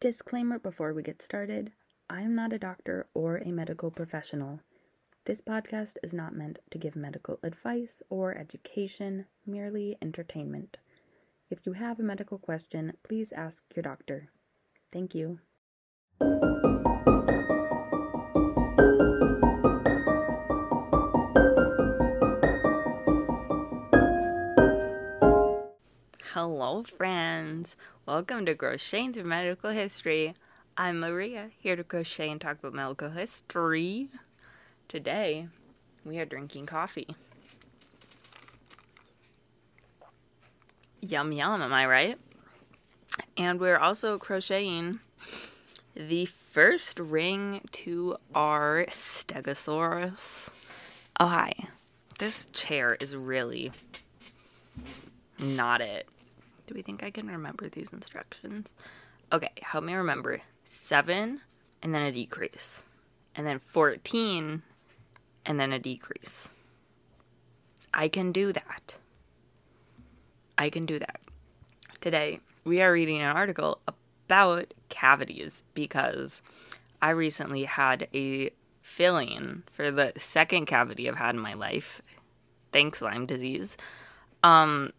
Disclaimer before we get started I am not a doctor or a medical professional. This podcast is not meant to give medical advice or education, merely entertainment. If you have a medical question, please ask your doctor. Thank you. Hello, friends. Welcome to Crocheting Through Medical History. I'm Maria, here to crochet and talk about medical history. Today, we are drinking coffee. Yum yum, am I right? And we're also crocheting the first ring to our Stegosaurus. Oh, hi. This chair is really not it. Do we think I can remember these instructions? Okay, help me remember. Seven, and then a decrease. And then 14, and then a decrease. I can do that. I can do that. Today, we are reading an article about cavities because I recently had a filling for the second cavity I've had in my life. Thanks, Lyme disease. Um,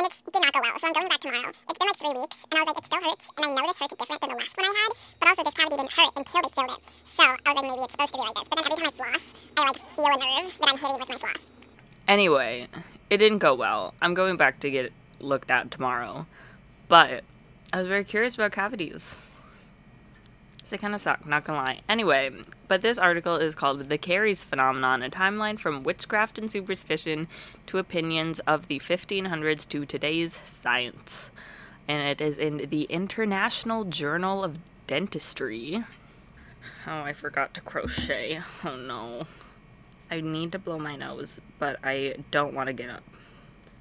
and it did not go well. So I'm going back tomorrow. It's been like three weeks, and I was like, it still hurts, and I know this hurts different than the last one I had, but also this cavity didn't hurt until they filled it. So I was like, maybe it's supposed to be like this. But then every time I floss, I like feel a nerve that I'm hitting with my floss. Anyway, it didn't go well. I'm going back to get it looked at tomorrow, but I was very curious about cavities. They kind of suck, not gonna lie. Anyway, but this article is called The Caries Phenomenon A Timeline from Witchcraft and Superstition to Opinions of the 1500s to Today's Science. And it is in the International Journal of Dentistry. Oh, I forgot to crochet. Oh no. I need to blow my nose, but I don't want to get up.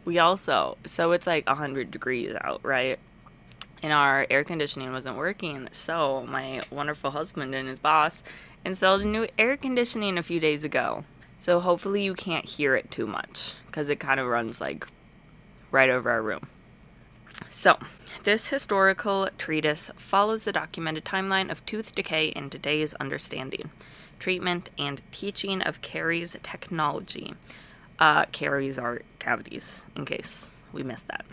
We also, so it's like 100 degrees out, right? And our air conditioning wasn't working. So my wonderful husband and his boss installed a new air conditioning a few days ago. So hopefully you can't hear it too much because it kind of runs like right over our room. So, this historical treatise follows the documented timeline of tooth decay in today's understanding, treatment, and teaching of caries technology. Uh, caries are cavities, in case we missed that.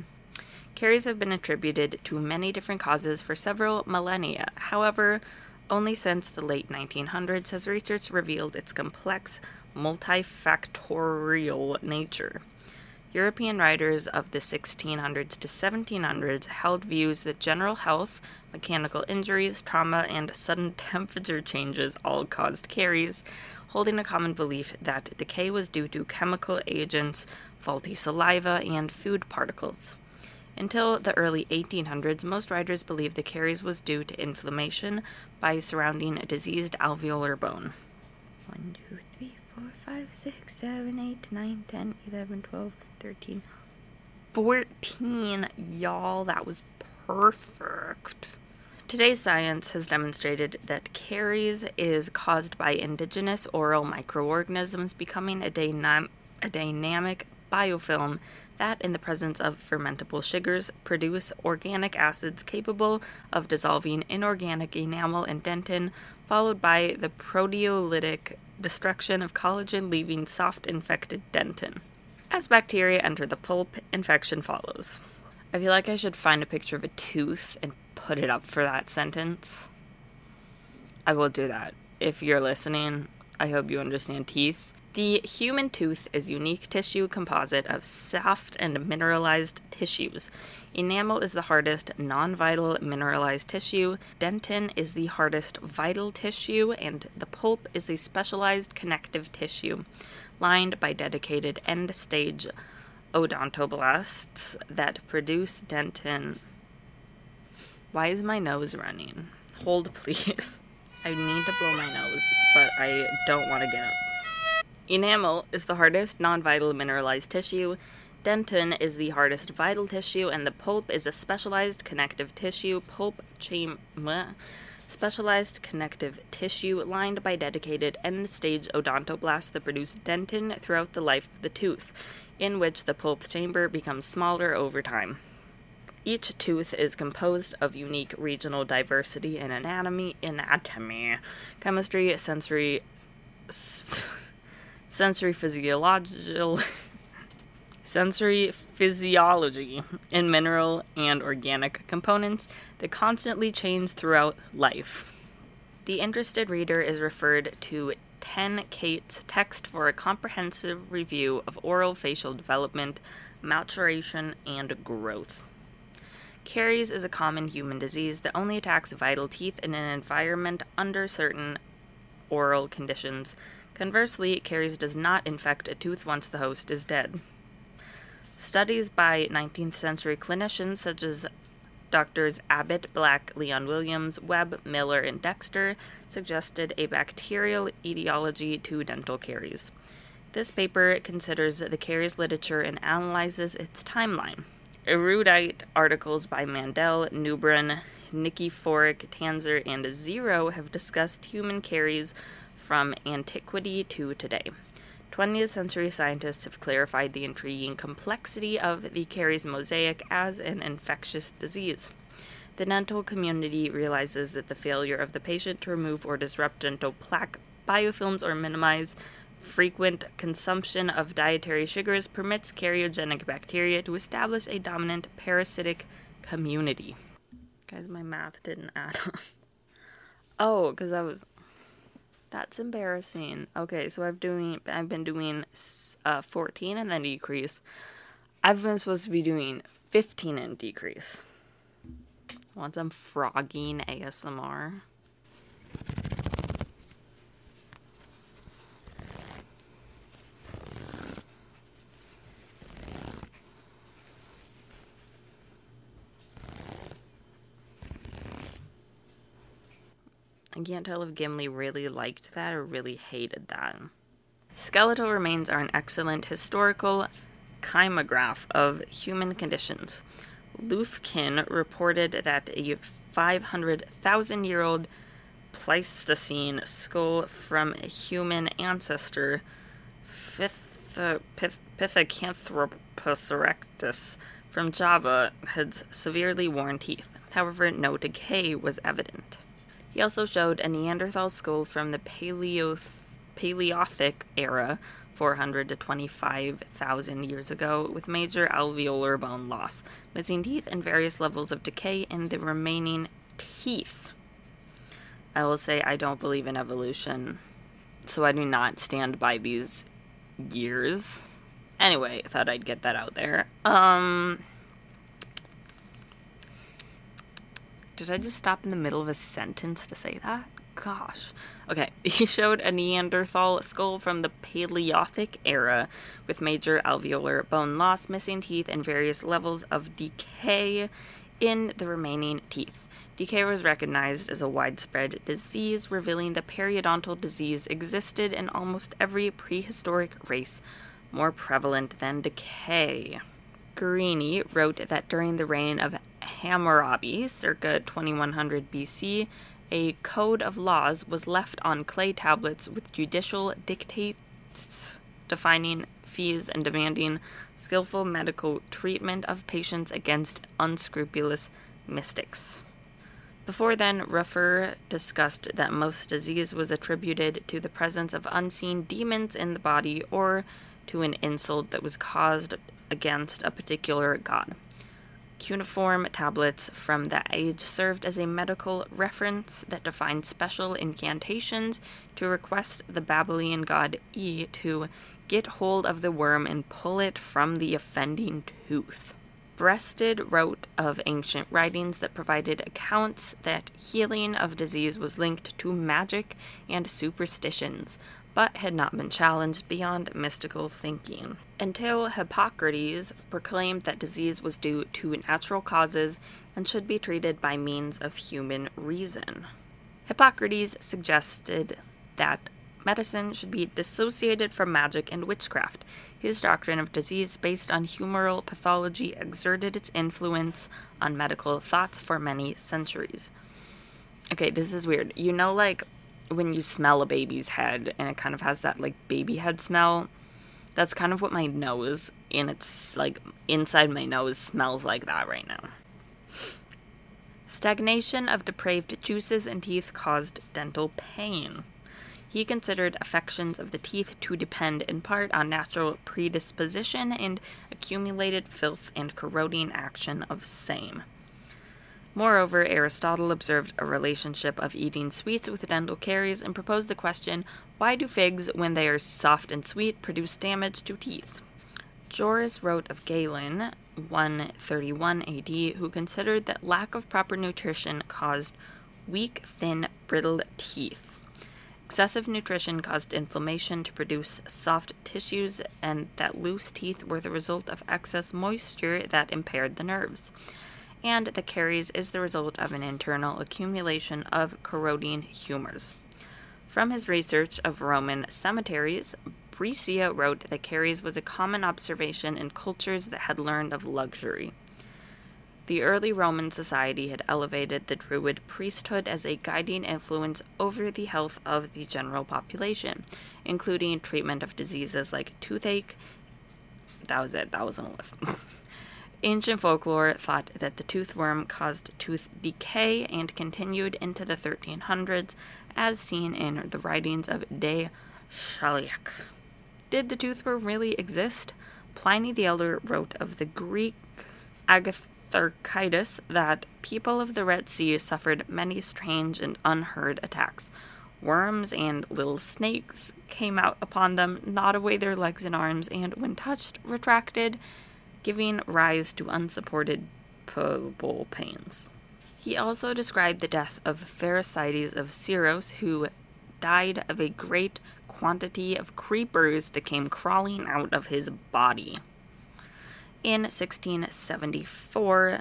Caries have been attributed to many different causes for several millennia. However, only since the late 1900s has research revealed its complex, multifactorial nature. European writers of the 1600s to 1700s held views that general health, mechanical injuries, trauma, and sudden temperature changes all caused caries, holding a common belief that decay was due to chemical agents, faulty saliva, and food particles. Until the early 1800s, most writers believed the caries was due to inflammation by surrounding a diseased alveolar bone. 1, 2, 3, 4, 5, 6, 7, 8, 9, 10, 11, 12, 13, 14. Y'all, that was perfect. Today's science has demonstrated that caries is caused by indigenous oral microorganisms becoming a, dynam- a dynamic biofilm that, in the presence of fermentable sugars, produce organic acids capable of dissolving inorganic enamel and dentin, followed by the proteolytic destruction of collagen, leaving soft infected dentin. As bacteria enter the pulp, infection follows. I feel like I should find a picture of a tooth and put it up for that sentence. I will do that. If you're listening, I hope you understand teeth. The human tooth is unique tissue composite of soft and mineralized tissues. Enamel is the hardest non-vital mineralized tissue. Dentin is the hardest vital tissue, and the pulp is a specialized connective tissue, lined by dedicated end-stage odontoblasts that produce dentin. Why is my nose running? Hold, please. I need to blow my nose, but I don't want to get up. Enamel is the hardest non vital mineralized tissue. Dentin is the hardest vital tissue, and the pulp is a specialized connective tissue. Pulp chamber. Specialized connective tissue lined by dedicated end stage odontoblasts that produce dentin throughout the life of the tooth, in which the pulp chamber becomes smaller over time. Each tooth is composed of unique regional diversity in anatomy, anatomy, chemistry, sensory, sensory physiological, sensory physiology, and mineral and organic components that constantly change throughout life. The interested reader is referred to Ten Cate's text for a comprehensive review of oral facial development, maturation, and growth. Caries is a common human disease that only attacks vital teeth in an environment under certain oral conditions. Conversely, caries does not infect a tooth once the host is dead. Studies by 19th century clinicians such as Doctors Abbott, Black, Leon Williams, Webb, Miller, and Dexter suggested a bacterial etiology to dental caries. This paper considers the caries literature and analyzes its timeline. Erudite articles by Mandel, Newbrun, Nikiforuk, Tanzer, and Zero have discussed human caries from antiquity to today. 20th century scientists have clarified the intriguing complexity of the caries mosaic as an infectious disease. The dental community realizes that the failure of the patient to remove or disrupt dental plaque biofilms or minimize frequent consumption of dietary sugars permits cariogenic bacteria to establish a dominant parasitic community. Guys, my math didn't add up. Oh, because I was that's embarrassing. Okay, so I've doing I've been doing uh, 14 and then decrease. I've been supposed to be doing 15 and decrease. Want some frogging ASMR? I can't tell if Gimli really liked that or really hated that. Skeletal remains are an excellent historical kymograph of human conditions. Lufkin reported that a 500,000 year old Pleistocene skull from a human ancestor, Pith- Pith- erectus, from Java, had severely worn teeth. However, no decay was evident. He also showed a Neanderthal skull from the Paleoth- Paleolithic era, 400 to 25,000 years ago, with major alveolar bone loss, missing teeth, and various levels of decay in the remaining teeth. I will say I don't believe in evolution, so I do not stand by these years. Anyway, thought I'd get that out there. Um. Did I just stop in the middle of a sentence to say that? Gosh. Okay, he showed a Neanderthal skull from the Paleolithic era with major alveolar bone loss, missing teeth, and various levels of decay in the remaining teeth. Decay was recognized as a widespread disease, revealing that periodontal disease existed in almost every prehistoric race, more prevalent than decay. Guarini wrote that during the reign of Hammurabi, circa 2100 BC, a code of laws was left on clay tablets with judicial dictates defining fees and demanding skillful medical treatment of patients against unscrupulous mystics. Before then, Ruffer discussed that most disease was attributed to the presence of unseen demons in the body or to an insult that was caused against a particular god. Cuneiform tablets from that age served as a medical reference that defined special incantations to request the Babylonian god E to get hold of the worm and pull it from the offending tooth. Breasted wrote of ancient writings that provided accounts that healing of disease was linked to magic and superstitions, but had not been challenged beyond mystical thinking. Until Hippocrates proclaimed that disease was due to natural causes and should be treated by means of human reason. Hippocrates suggested that medicine should be dissociated from magic and witchcraft. His doctrine of disease based on humoral pathology exerted its influence on medical thought for many centuries. Okay, this is weird. You know, like when you smell a baby's head and it kind of has that like baby head smell, that's kind of what my nose and it's like inside my nose smells like that right now. Stagnation of depraved juices and teeth caused dental pain. He considered affections of the teeth to depend in part on natural predisposition and accumulated filth and corroding action of same. Moreover, Aristotle observed a relationship of eating sweets with dental caries and proposed the question why do figs, when they are soft and sweet, produce damage to teeth? Joris wrote of Galen, 131 AD, who considered that lack of proper nutrition caused weak, thin, brittle teeth. Excessive nutrition caused inflammation to produce soft tissues, and that loose teeth were the result of excess moisture that impaired the nerves. And the caries is the result of an internal accumulation of corroding humors. From his research of Roman cemeteries, Breccia wrote that caries was a common observation in cultures that had learned of luxury. The early Roman society had elevated the Druid priesthood as a guiding influence over the health of the general population, including treatment of diseases like toothache. That was it, that was on a list. Ancient folklore thought that the toothworm caused tooth decay and continued into the 1300s, as seen in the writings of De Chauliac. Did the toothworm really exist? Pliny the Elder wrote of the Greek Agatharchides that people of the Red Sea suffered many strange and unheard attacks. Worms and little snakes came out upon them, gnawed away their legs and arms, and when touched, retracted, giving rise to unsupported pains. He also described the death of Pherecydes of Syros, who died of a great quantity of creepers that came crawling out of his body. In 1674,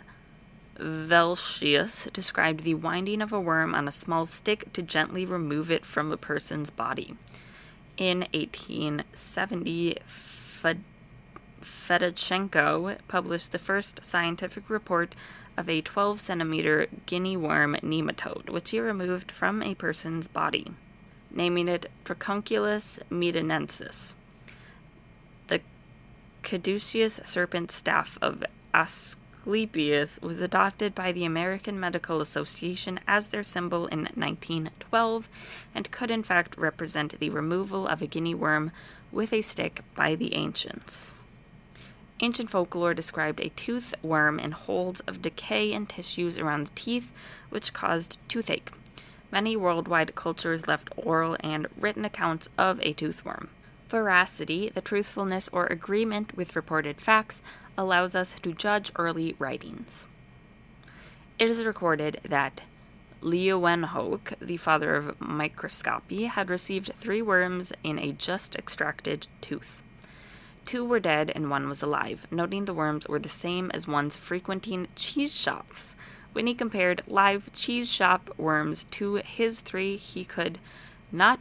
Veltschus described the winding of a worm on a small stick to gently remove it from a person's body. In 1870, Fedotchenko published the first scientific report of a 12 centimeter guinea worm nematode, which he removed from a person's body naming it Dracunculus medinensis. Caduceus serpent staff of Asclepius was adopted by the American Medical Association as their symbol in 1912 and could in fact represent the removal of a guinea worm with a stick by the ancients. Ancient folklore described a tooth worm in holes of decay in tissues around the teeth, which caused toothache. Many worldwide cultures left oral and written accounts of a toothworm. Veracity, the truthfulness or agreement with reported facts, allows us to judge early writings. It is recorded that Leeuwenhoek, the father of microscopy, had received three worms in a just extracted tooth. Two were dead and one was alive, noting the worms were the same as ones frequenting cheese shops. When he compared live cheese shop worms to his three, he could not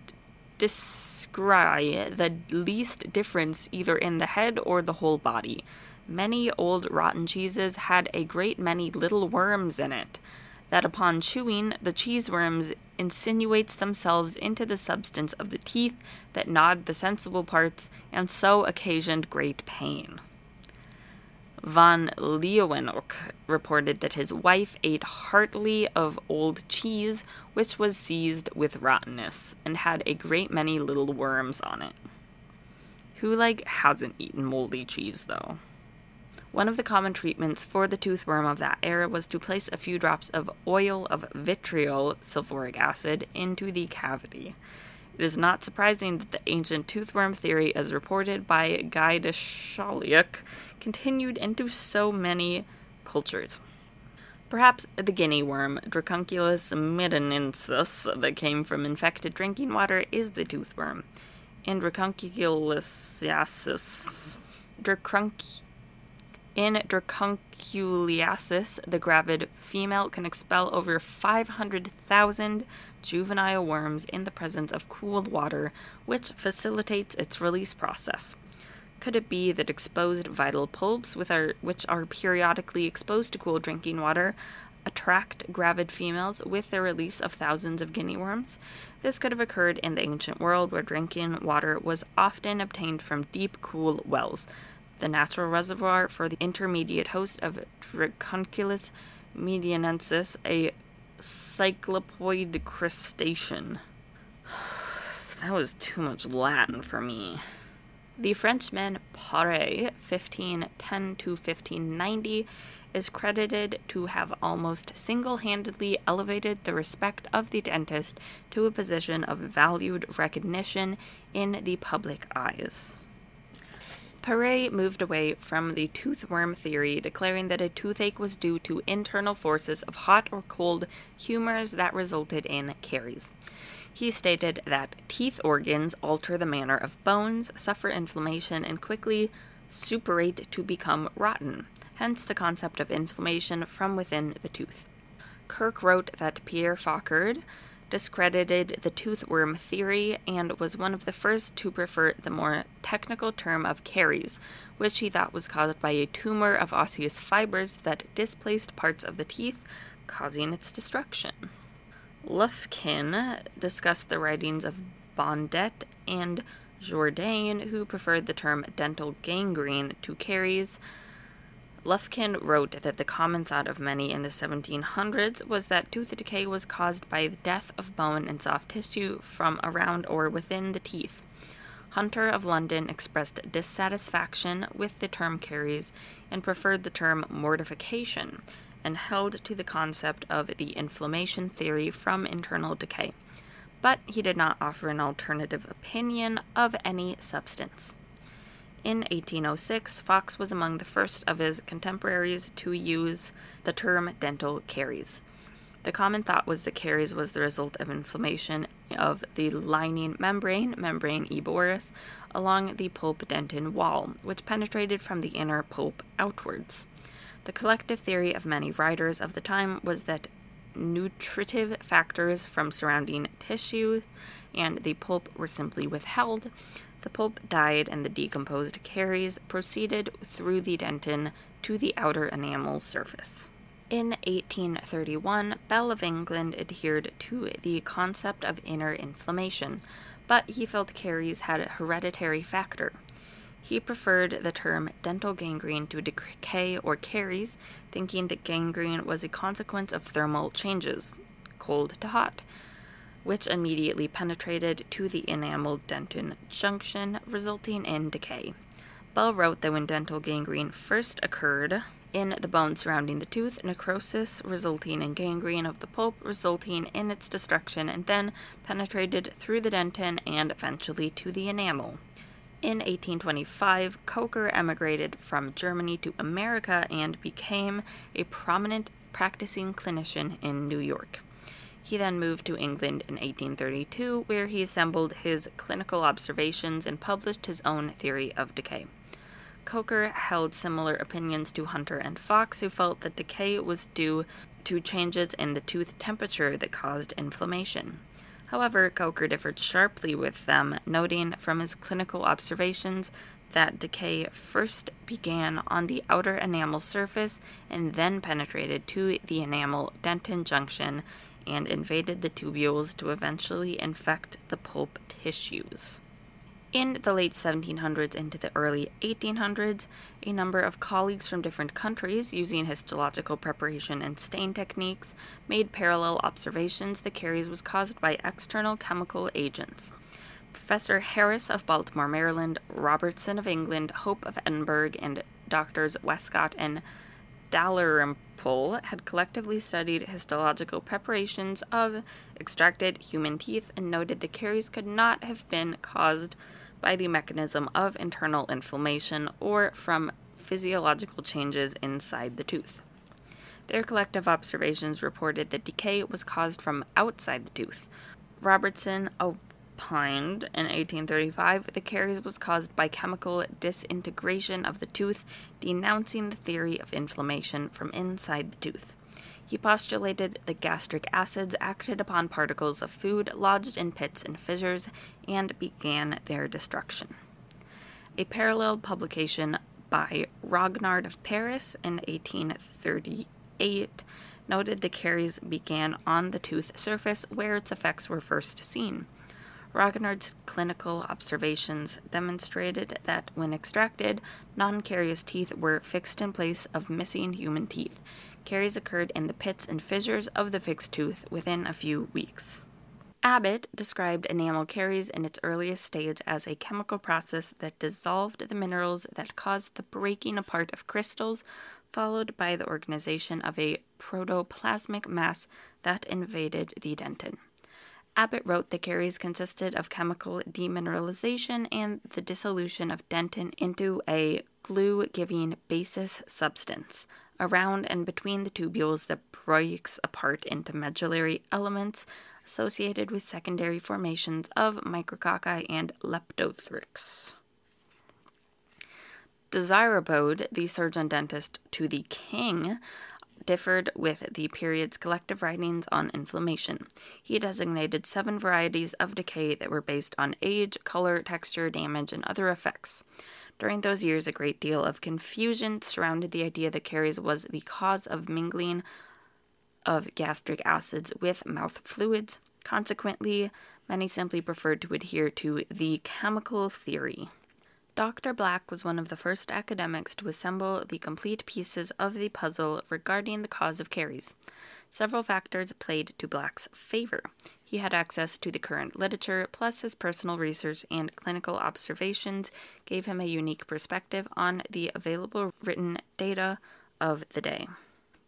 descry the least difference either in the head or the whole body. Many old rotten cheeses had a great many little worms in it, that upon chewing the cheese worms insinuates themselves into the substance of the teeth that gnawed the sensible parts, and so occasioned great pain. Van Leeuwenhoek reported that his wife ate heartily of old cheese, which was seized with rottenness, and had a great many little worms on it. Who, like, hasn't eaten moldy cheese, though? One of the common treatments for the tooth worm of that era was to place a few drops of oil of vitriol sulfuric acid into the cavity. It is not surprising that the ancient toothworm theory, as reported by Guy de Chauliac, continued into so many cultures. Perhaps the guinea worm, Dracunculus medinensis, that came from infected drinking water, is the toothworm. In Dracunculiasis, Dracunc- in Dracunculiasis, the gravid female can expel over 500,000 juvenile worms in the presence of cooled water, which facilitates its release process. Could it be that exposed vital pulps, our, which are periodically exposed to cool drinking water, attract gravid females with the release of thousands of guinea worms? This could have occurred in the ancient world where drinking water was often obtained from deep, cool wells the natural reservoir for the intermediate host of Dracunculus medianensis, a cyclopoid crustacean. that was too much Latin for me. The Frenchman Paré, 1510 to 1590, is credited to have almost single handedly elevated the respect of the dentist to a position of valued recognition in the public eyes. Paré moved away from the toothworm theory, declaring that a toothache was due to internal forces of hot or cold humors that resulted in caries. He stated that teeth organs alter the manner of bones, suffer inflammation, and quickly suppurate to become rotten, hence the concept of inflammation from within the tooth. Kirk wrote that Pierre Fauchard discredited the toothworm theory and was one of the first to prefer the more technical term of caries, which he thought was caused by a tumor of osseous fibers that displaced parts of the teeth, causing its destruction. Lufkin discussed the writings of Bourdet and Jourdain, who preferred the term dental gangrene to caries. Lufkin wrote that the common thought of many in the 1700s was that tooth decay was caused by the death of bone and soft tissue from around or within the teeth. Hunter of London expressed dissatisfaction with the term caries and preferred the term mortification, and held to the concept of the inflammation theory from internal decay, but he did not offer an alternative opinion of any substance. In 1806, Fox was among the first of his contemporaries to use the term dental caries. The common thought was that caries was the result of inflammation of the lining membrane, membrana eboris, along the pulp dentin wall, which penetrated from the inner pulp outwards. The collective theory of many writers of the time was that nutritive factors from surrounding tissues and the pulp were simply withheld. The pulp died, and the decomposed caries proceeded through the dentin to the outer enamel surface. In 1831, Bell of England adhered to the concept of inner inflammation, but he felt caries had a hereditary factor. He preferred the term dental gangrene to decay or caries, thinking that gangrene was a consequence of thermal changes, cold to hot, which immediately penetrated to the enamel dentin junction, resulting in decay. Bell wrote that when dental gangrene first occurred in the bone surrounding the tooth, necrosis resulting in gangrene of the pulp, resulting in its destruction, and then penetrated through the dentin and eventually to the enamel. In 1825, Koecker emigrated from Germany to America and became a prominent practicing clinician in New York. He then moved to England in 1832, where he assembled his clinical observations and published his own theory of decay. Koecker held similar opinions to Hunter and Fox, who felt that decay was due to changes in the tooth temperature that caused inflammation. However, Koecker differed sharply with them, noting from his clinical observations that decay first began on the outer enamel surface and then penetrated to the enamel dentin junction and invaded the tubules to eventually infect the pulp tissues. In the late 1700s into the early 1800s, a number of colleagues from different countries, using histological preparation and stain techniques, made parallel observations that caries was caused by external chemical agents. Professor Harris of Baltimore, Maryland, Robertson of England, Hope of Edinburgh, and Doctors Westcott and Dalrymple had collectively studied histological preparations of extracted human teeth and noted the caries could not have been caused by the mechanism of internal inflammation or from physiological changes inside the tooth. Their collective observations reported that decay was caused from outside the tooth. Robertson opined in 1835 the caries was caused by chemical disintegration of the tooth, denouncing the theory of inflammation from inside the tooth. He postulated that gastric acids acted upon particles of food lodged in pits and fissures and began their destruction. A parallel publication by Rognard of Paris in 1838 noted the caries began on the tooth surface where its effects were first seen. Rognard's clinical observations demonstrated that when extracted, non carious teeth were fixed in place of missing human teeth, caries occurred in the pits and fissures of the fixed tooth within a few weeks. Abbott described enamel caries in its earliest stage as a chemical process that dissolved the minerals that caused the breaking apart of crystals, followed by the organization of a protoplasmic mass that invaded the dentin. Abbott wrote the caries consisted of chemical demineralization and the dissolution of dentin into a glue giving basis substance around and between the tubules that breaks apart into medullary elements associated with secondary formations of micrococci and leptothrix. Desirabode, the surgeon dentist to the king, differed with the period's collective writings on inflammation. He designated seven varieties of decay that were based on age, color, texture, damage, and other effects. During those years, a great deal of confusion surrounded the idea that caries was the cause of mingling of gastric acids with mouth fluids. Consequently, many simply preferred to adhere to the chemical theory. Dr. Black was one of the first academics to assemble the complete pieces of the puzzle regarding the cause of caries. Several factors played to Black's favor. He had access to the current literature, plus his personal research and clinical observations gave him a unique perspective on the available written data of the day.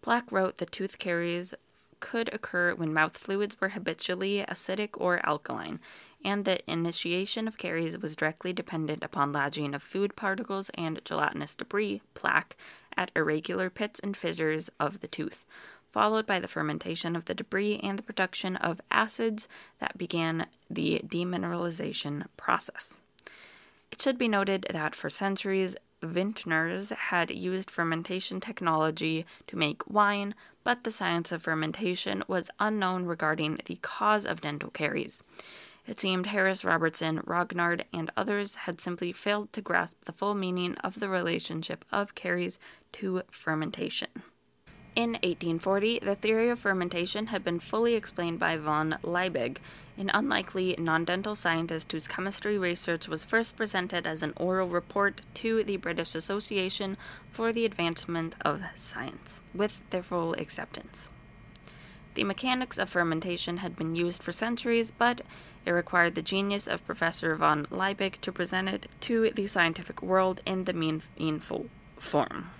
Black wrote that tooth caries could occur when mouth fluids were habitually acidic or alkaline, and that initiation of caries was directly dependent upon lodging of food particles and gelatinous debris, plaque, at irregular pits and fissures of the tooth, followed by the fermentation of the debris and the production of acids that began the demineralization process. It should be noted that for centuries, vintners had used fermentation technology to make wine, but the science of fermentation was unknown regarding the cause of dental caries. It seemed Harris, Robertson, Rognard, and others had simply failed to grasp the full meaning of the relationship of caries to fermentation. In 1840, the theory of fermentation had been fully explained by von Liebig, an unlikely non dental scientist whose chemistry research was first presented as an oral report to the British Association for the Advancement of Science, with their full acceptance. The mechanics of fermentation had been used for centuries, but it required the genius of Professor von Liebig to present it to the scientific world in the meaningful form.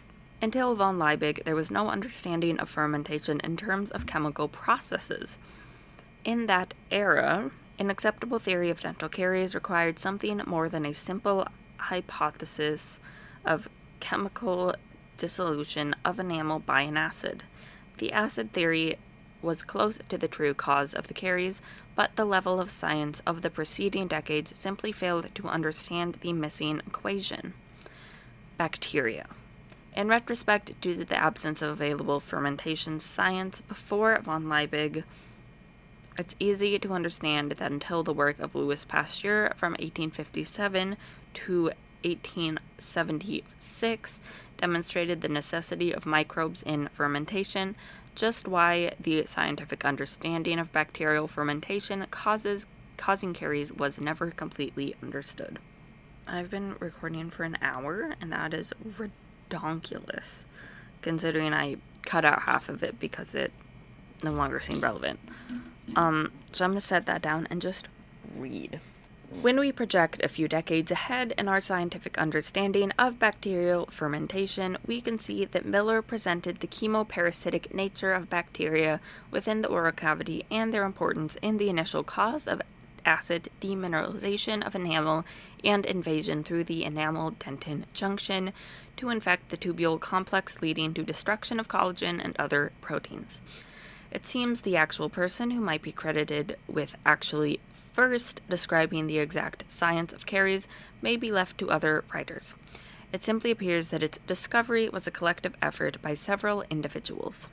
Until von Liebig, there was no understanding of fermentation in terms of chemical processes. In that era, an acceptable theory of dental caries required something more than a simple hypothesis of chemical dissolution of enamel by an acid. The acid theory was close to the true cause of the caries, but the level of science of the preceding decades simply failed to understand the missing equation. Bacteria. In retrospect, due to the absence of available fermentation science before von Liebig, it's easy to understand that until the work of Louis Pasteur from 1857 to 1876 demonstrated the necessity of microbes in fermentation, just why the scientific understanding of bacterial fermentation causes causing caries was never completely understood. I've been recording for an hour, and that is redonkulous, considering I cut out half of it because it no longer seemed relevant. Um, so I'm to set that down and just read. When we project a few decades ahead in our scientific understanding of bacterial fermentation, we can see that Miller presented the chemoparasitic nature of bacteria within the oral cavity and their importance in the initial cause of acid demineralization of enamel and invasion through the enamel dentin junction to infect the tubule complex, leading to destruction of collagen and other proteins. It seems the actual person who might be credited with actually first describing the exact science of caries may be left to other writers. It simply appears that its discovery was a collective effort by several individuals.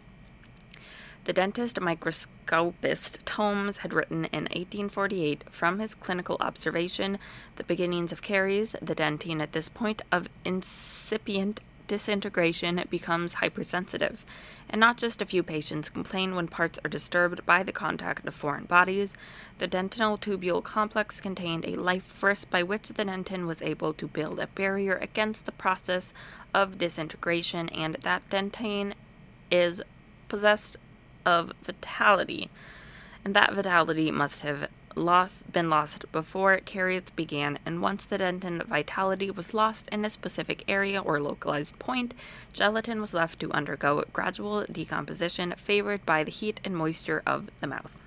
The dentist microscopist Tomes had written in 1848 from his clinical observation the beginnings of caries. The dentine at this point of incipient disintegration becomes hypersensitive, and not just a few patients complain when parts are disturbed by the contact of foreign bodies. The dentinal tubule complex contained a life force by which the dentin was able to build a barrier against the process of disintegration, and that dentine is possessed of vitality, and that vitality must have lost been lost before caries began, and once the dentin vitality was lost in a specific area or localized point, gelatin was left to undergo gradual decomposition favored by the heat and moisture of the mouth.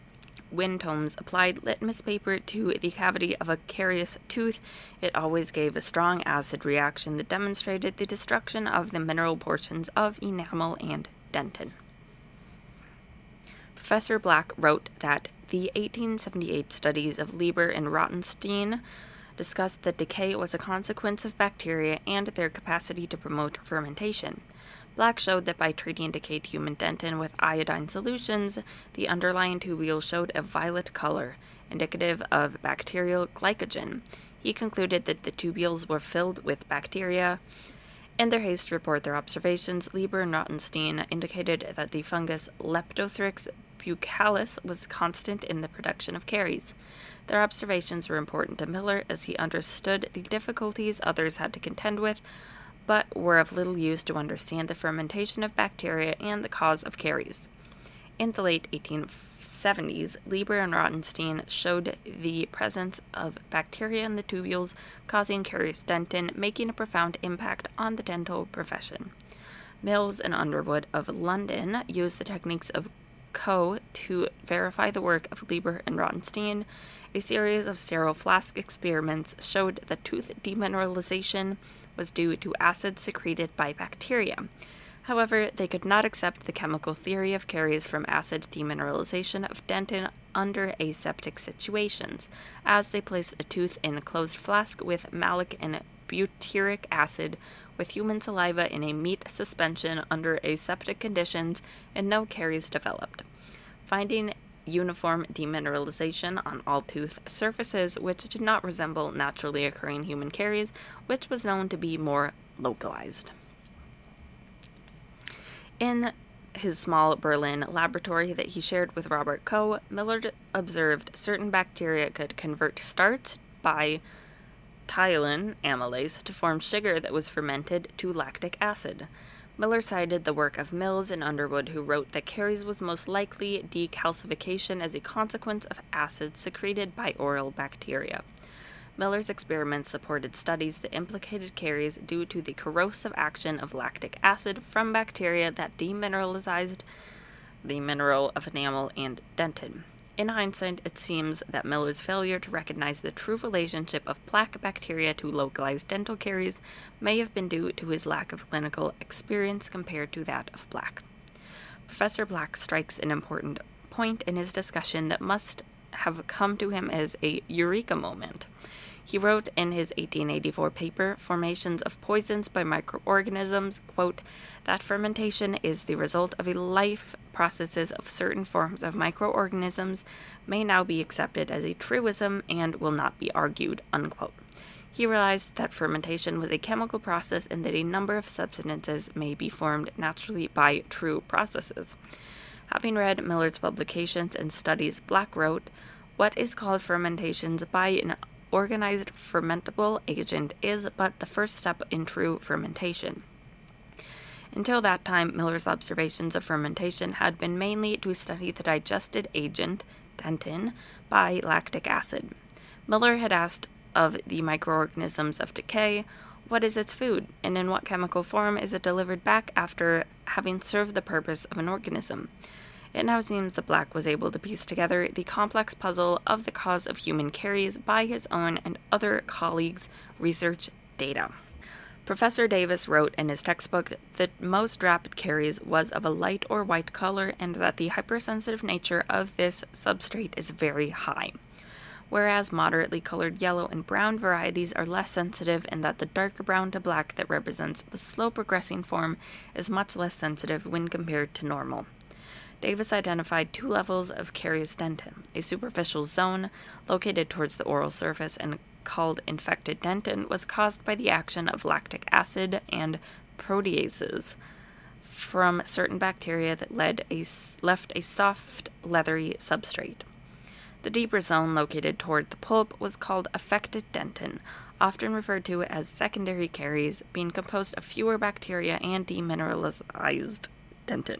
When Tomes applied litmus paper to the cavity of a carious tooth, it always gave a strong acid reaction that demonstrated the destruction of the mineral portions of enamel and dentin. Professor Black wrote that the 1878 studies of Lieber and Rottenstein discussed that decay was a consequence of bacteria and their capacity to promote fermentation. Black showed that by treating decayed human dentin with iodine solutions, the underlying tubules showed a violet color, indicative of bacterial glycogen. He concluded that the tubules were filled with bacteria. In their haste to report their observations, Lieber and Rottenstein indicated that the fungus Leptothrix buccalis was constant in the production of caries. Their observations were important to Miller as he understood the difficulties others had to contend with, but were of little use to understand the fermentation of bacteria and the cause of caries. In the late 1870s, Lieber and Rottenstein showed the presence of bacteria in the tubules causing carious dentin, making a profound impact on the dental profession. Mills and Underwood of London used the techniques of Koch to verify the work of Lieber and Rottenstein. A series of sterile flask experiments showed that tooth demineralization was due to acid secreted by bacteria. However, they could not accept the chemical theory of caries from acid demineralization of dentin under aseptic situations, as they placed a tooth in a closed flask with malic and butyric acid with human saliva in a meat suspension under aseptic conditions, and no caries developed. Finding uniform demineralization on all tooth surfaces, which did not resemble naturally occurring human caries, which was known to be more localized. In his small Berlin laboratory that he shared with Robert Koch, Miller observed certain bacteria could convert starch by ptyalin amylase to form sugar that was fermented to lactic acid. Miller cited the work of Mills and Underwood, who wrote that caries was most likely decalcification as a consequence of acid secreted by oral bacteria. Miller's experiments supported studies that implicated caries due to the corrosive action of lactic acid from bacteria that demineralized the mineral of enamel and dentin. In hindsight, it seems that Miller's failure to recognize the true relationship of plaque bacteria to localized dental caries may have been due to his lack of clinical experience compared to that of Black. Professor Black strikes an important point in his discussion that must have come to him as a eureka moment. He wrote in his 1884 paper, Formations of Poisons by Microorganisms, quote, that fermentation is the result of a life processes of certain forms of microorganisms may now be accepted as a truism and will not be argued, unquote. He realized that fermentation was a chemical process and that a number of substances may be formed naturally by true processes. Having read Miller's publications and studies, Black wrote, What is called fermentations by an organized fermentable agent is but the first step in true fermentation. Until that time, Miller's observations of fermentation had been mainly to study the digested agent, dentin, by lactic acid. Miller had asked of the microorganisms of decay, what is its food, and in what chemical form is it delivered back after having served the purpose of an organism? It now seems that Black was able to piece together the complex puzzle of the cause of human caries by his own and other colleagues' research data. Professor Davis wrote in his textbook that most rapid caries was of a light or white color and that the hypersensitive nature of this substrate is very high, whereas moderately colored yellow and brown varieties are less sensitive and that the darker brown to black that represents the slow progressing form is much less sensitive when compared to normal. Davis identified two levels of carious dentin a superficial zone, located towards the oral surface and called infected dentin, was caused by the action of lactic acid and proteases from certain bacteria that led a, left a soft, leathery substrate. The deeper zone located toward the pulp was called affected dentin, often referred to as secondary caries, being composed of fewer bacteria and demineralized dentin.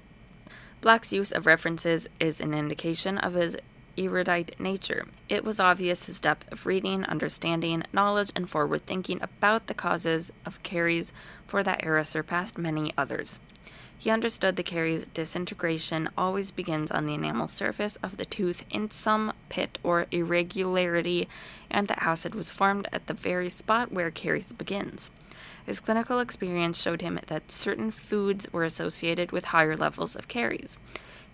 Black's use of references is an indication of his erudite nature. It was obvious his depth of reading, understanding, knowledge, and forward thinking about the causes of caries for that era surpassed many others. He understood the caries disintegration always begins on the enamel surface of the tooth in some pit or irregularity, and the acid was formed at the very spot where caries begins. His clinical experience showed him that certain foods were associated with higher levels of caries.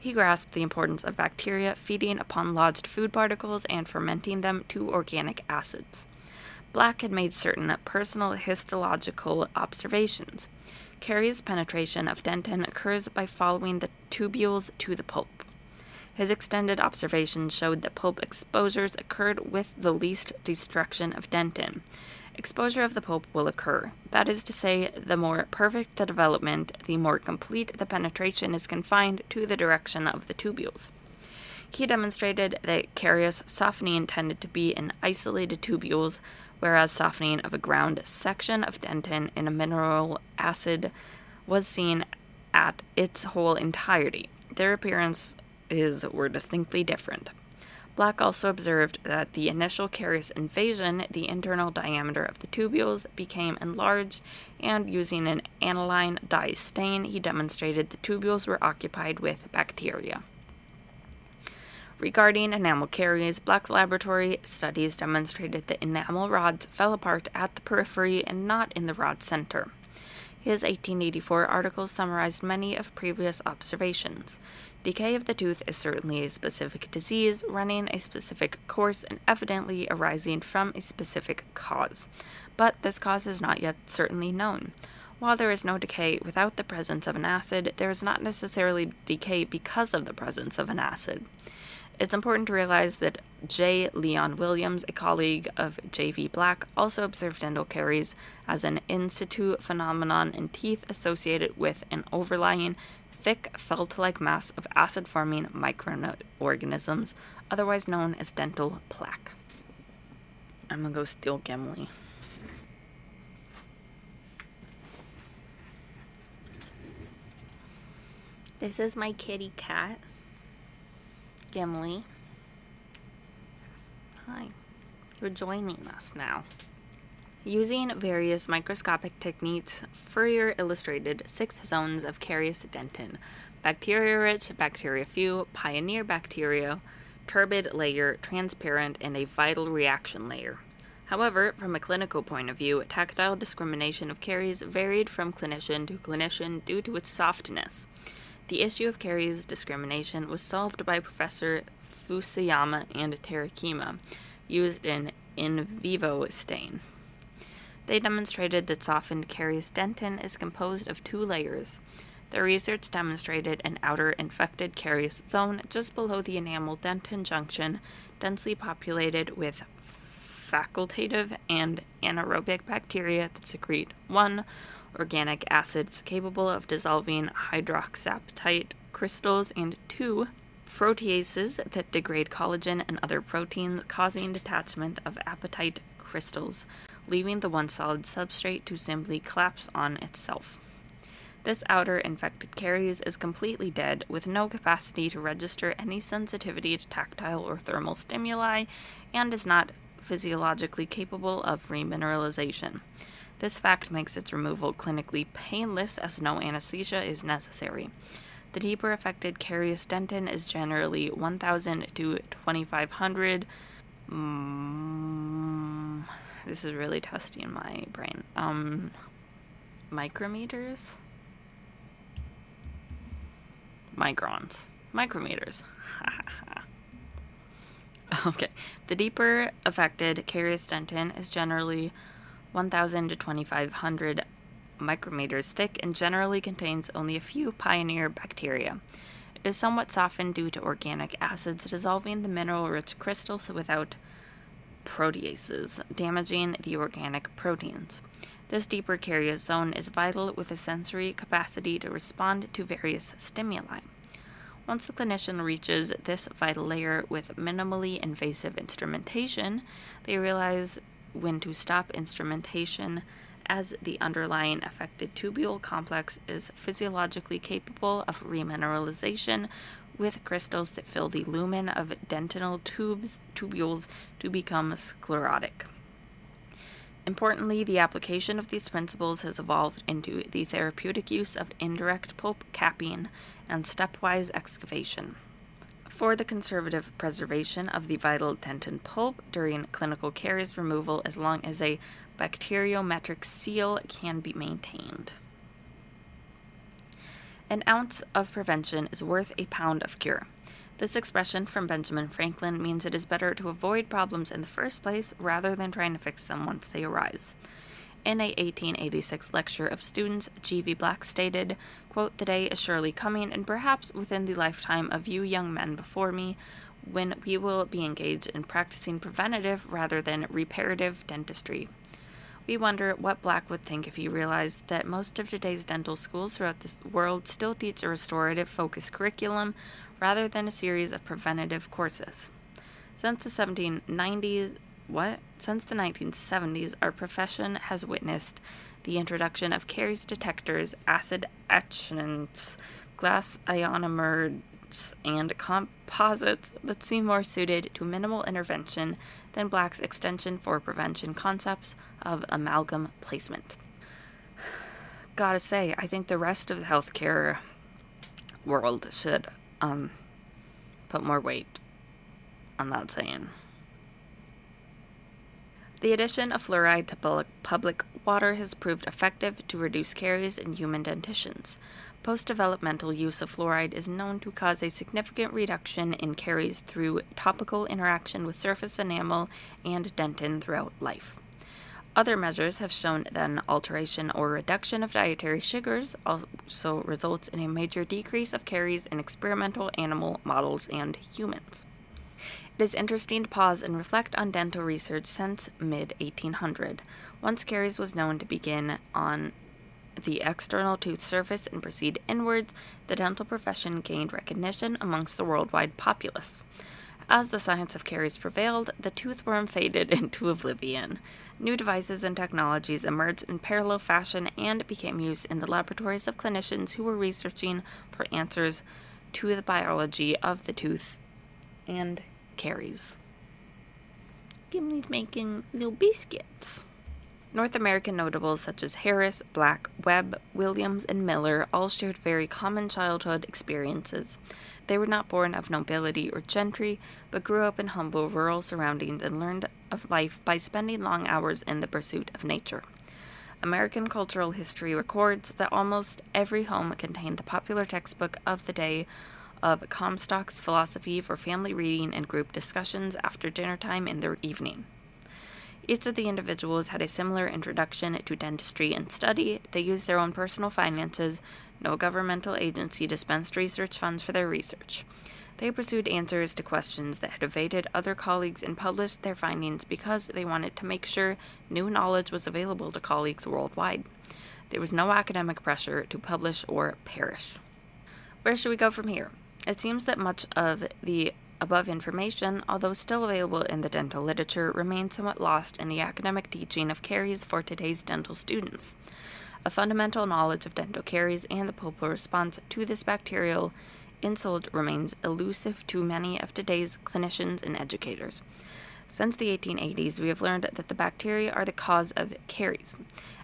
He grasped the importance of bacteria feeding upon lodged food particles and fermenting them to organic acids. Black had made certain personal histological observations. Caries penetration of dentin occurs by following the tubules to the pulp. His extended observations showed that pulp exposures occurred with the least destruction of dentin. Exposure of the pulp will occur. That is to say, the more perfect the development, the more complete the penetration is confined to the direction of the tubules. He demonstrated that carious softening tended to be in isolated tubules, whereas softening of a ground section of dentin in a mineral acid was seen at its whole entirety. Their appearances were distinctly different. Black also observed that the initial carious invasion, the internal diameter of the tubules became enlarged, and using an aniline dye stain, he demonstrated the tubules were occupied with bacteria. Regarding enamel caries, Black's laboratory studies demonstrated that enamel rods fell apart at the periphery and not in the rod center. His 1884 article summarized many of previous observations. Decay of the tooth is certainly a specific disease, running a specific course and evidently arising from a specific cause. But this cause is not yet certainly known. While there is no decay without the presence of an acid, there is not necessarily decay because of the presence of an acid. It's important to realize that J. Leon Williams, a colleague of J.V. Black, also observed dental caries as an in situ phenomenon in teeth associated with an overlying thick felt like mass of acid forming microorganisms, otherwise known as dental plaque. I'm gonna go steal Gimli. This is my kitty cat. Gimli. Hi. You're joining us now. Using various microscopic techniques, Fourier illustrated six zones of carious dentin bacteria rich, bacteria few, pioneer bacteria, turbid layer, transparent, and a vital reaction layer. However, from a clinical point of view, tactile discrimination of caries varied from clinician to clinician due to its softness. The issue of caries discrimination was solved by Professor Fusayama and Terekima, used in in vivo stain. They demonstrated that softened caries dentin is composed of two layers. Their research demonstrated an outer infected carious zone just below the enamel dentin junction, densely populated with facultative and anaerobic bacteria that secrete 1 organic acids capable of dissolving hydroxyapatite crystals, and 2. Proteases that degrade collagen and other proteins, causing detachment of apatite crystals, leaving the one solid substrate to simply collapse on itself. This outer infected caries is completely dead, with no capacity to register any sensitivity to tactile or thermal stimuli, and is not physiologically capable of remineralization. This fact makes its removal clinically painless as no anesthesia is necessary. The deeper affected carious dentin is generally 1,000 to 2,500. Mm, this is really testing my brain. Um, micrometers? Microns. Micrometers. okay. The deeper affected carious dentin is generally 1,000 to 2,500 micrometers thick and generally contains only a few pioneer bacteria. It is somewhat softened due to organic acids dissolving the mineral rich crystals without proteases, damaging the organic proteins. This deeper carious zone is vital with a sensory capacity to respond to various stimuli. Once the clinician reaches this vital layer with minimally invasive instrumentation, they realize when to stop instrumentation as the underlying affected tubule complex is physiologically capable of remineralization with crystals that fill the lumen of dentinal tubes, tubules to become sclerotic. Importantly, the application of these principles has evolved into the therapeutic use of indirect pulp capping and stepwise excavation. For the conservative preservation of the vital dentin pulp during clinical caries removal, as long as a bacteriometric seal can be maintained. An ounce of prevention is worth a pound of cure. This expression from Benjamin Franklin means it is better to avoid problems in the first place rather than trying to fix them once they arise. In a 1886 lecture of students, G.V. Black stated, quote, The day is surely coming, and perhaps within the lifetime of you young men before me, when we will be engaged in practicing preventative rather than reparative dentistry. We wonder what Black would think if he realized that most of today's dental schools throughout the world still teach a restorative focused curriculum rather than a series of preventative courses. Since the 1790s, what? Since the 1970s, our profession has witnessed the introduction of caries detectors, acid etchants, glass ionomers, and composites that seem more suited to minimal intervention than Black's extension for prevention concepts of amalgam placement. Gotta say, I think the rest of the healthcare world should um, put more weight on that saying. The addition of fluoride to public water has proved effective to reduce caries in human dentitions. Post developmental use of fluoride is known to cause a significant reduction in caries through topical interaction with surface enamel and dentin throughout life. Other measures have shown that an alteration or reduction of dietary sugars also results in a major decrease of caries in experimental animal models and humans. It is interesting to pause and reflect on dental research since mid 1800. Once caries was known to begin on the external tooth surface and proceed inwards, the dental profession gained recognition amongst the worldwide populace. As the science of caries prevailed, the toothworm faded into oblivion. New devices and technologies emerged in parallel fashion and became used in the laboratories of clinicians who were researching for answers to the biology of the tooth and caries. Gimli's making little biscuits. North American notables such as Harris, Black, Webb, Williams, and Miller all shared very common childhood experiences. They were not born of nobility or gentry, but grew up in humble rural surroundings and learned of life by spending long hours in the pursuit of nature. American cultural history records that almost every home contained the popular textbook of the day of Comstock's philosophy for family reading and group discussions after dinner time in the evening. Each of the individuals had a similar introduction to dentistry and study. They used their own personal finances. No governmental agency dispensed research funds for their research. They pursued answers to questions that had evaded other colleagues and published their findings because they wanted to make sure new knowledge was available to colleagues worldwide. There was no academic pressure to publish or perish. Where should we go from here? It seems that much of the above information, although still available in the dental literature, remains somewhat lost in the academic teaching of caries for today's dental students. A fundamental knowledge of dental caries and the pulpal response to this bacterial insult remains elusive to many of today's clinicians and educators. Since the 1880s, we have learned that the bacteria are the cause of caries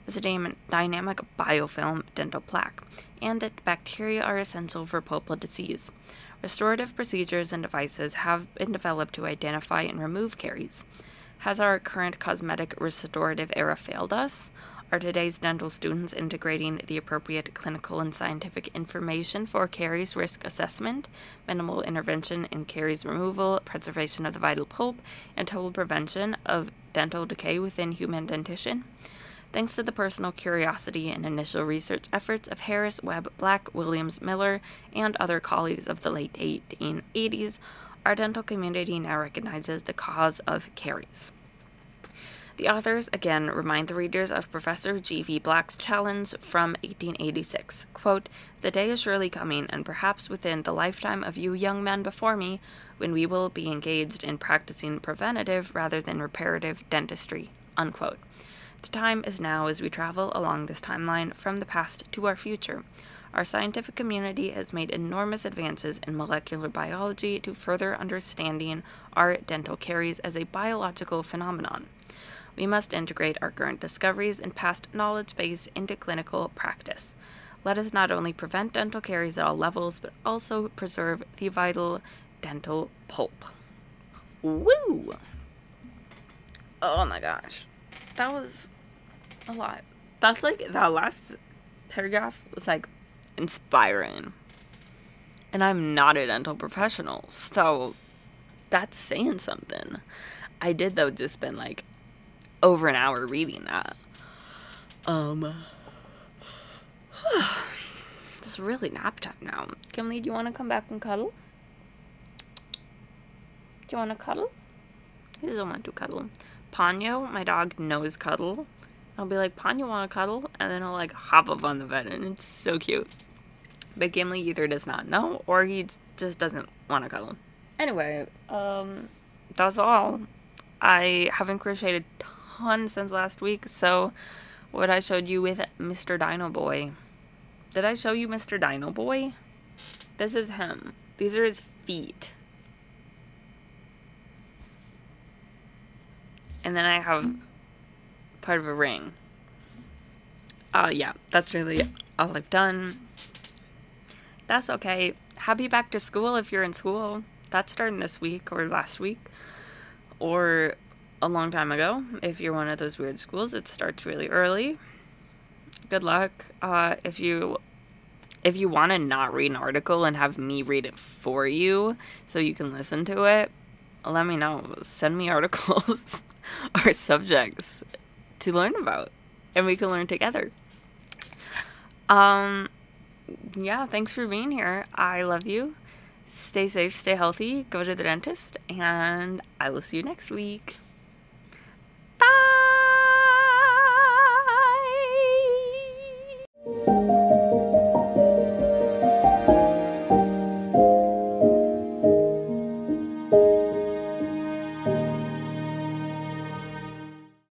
as a dynamic biofilm dental plaque, and that bacteria are essential for pulpal disease. Restorative procedures and devices have been developed to identify and remove caries. Has our current cosmetic restorative era failed us? Are today's dental students integrating the appropriate clinical and scientific information for caries risk assessment, minimal intervention in caries removal, preservation of the vital pulp, and total prevention of dental decay within human dentition? Thanks to the personal curiosity and initial research efforts of Harris, Webb, Black, Williams, Miller, and other colleagues of the late 1880s, our dental community now recognizes the cause of caries. The authors again remind the readers of Professor G.V. Black's challenge from 1886 quote, The day is surely coming, and perhaps within the lifetime of you young men before me, when we will be engaged in practicing preventative rather than reparative dentistry. Unquote. The time is now as we travel along this timeline from the past to our future. Our scientific community has made enormous advances in molecular biology to further understanding our dental caries as a biological phenomenon. We must integrate our current discoveries and past knowledge base into clinical practice. Let us not only prevent dental caries at all levels, but also preserve the vital dental pulp. Woo! Oh my gosh. That was a lot. That's like that last paragraph was like inspiring. And I'm not a dental professional, so that's saying something. I did though just spend like over an hour reading that. Um it's really nap time now. Gimli, do you want to come back and cuddle? Do you want to cuddle? He doesn't want to cuddle. Ponyo, my dog, knows cuddle. I'll be like, Ponyo, want to cuddle? And then he'll like hop up on the bed, and it's so cute. But Gimli either does not know or he just doesn't want to cuddle. Anyway, um, that's all. I haven't crocheted a ton since last week, so what I showed you with Mr. Dino Boy. Did I show you Mr. Dino Boy? This is him. These are his feet. And then I have part of a ring. Uh, yeah, that's really all I've done. That's okay. Happy back to school if you're in school. That's starting this week or last week or a long time ago. If you're one of those weird schools, it starts really early. Good luck. Uh, if you if you want to not read an article and have me read it for you so you can listen to it, let me know. Send me articles Our subjects to learn about and we can learn together. Um, yeah, thanks for being here. I love you. Stay safe, stay healthy, go to the dentist, and I will see you next week. Bye!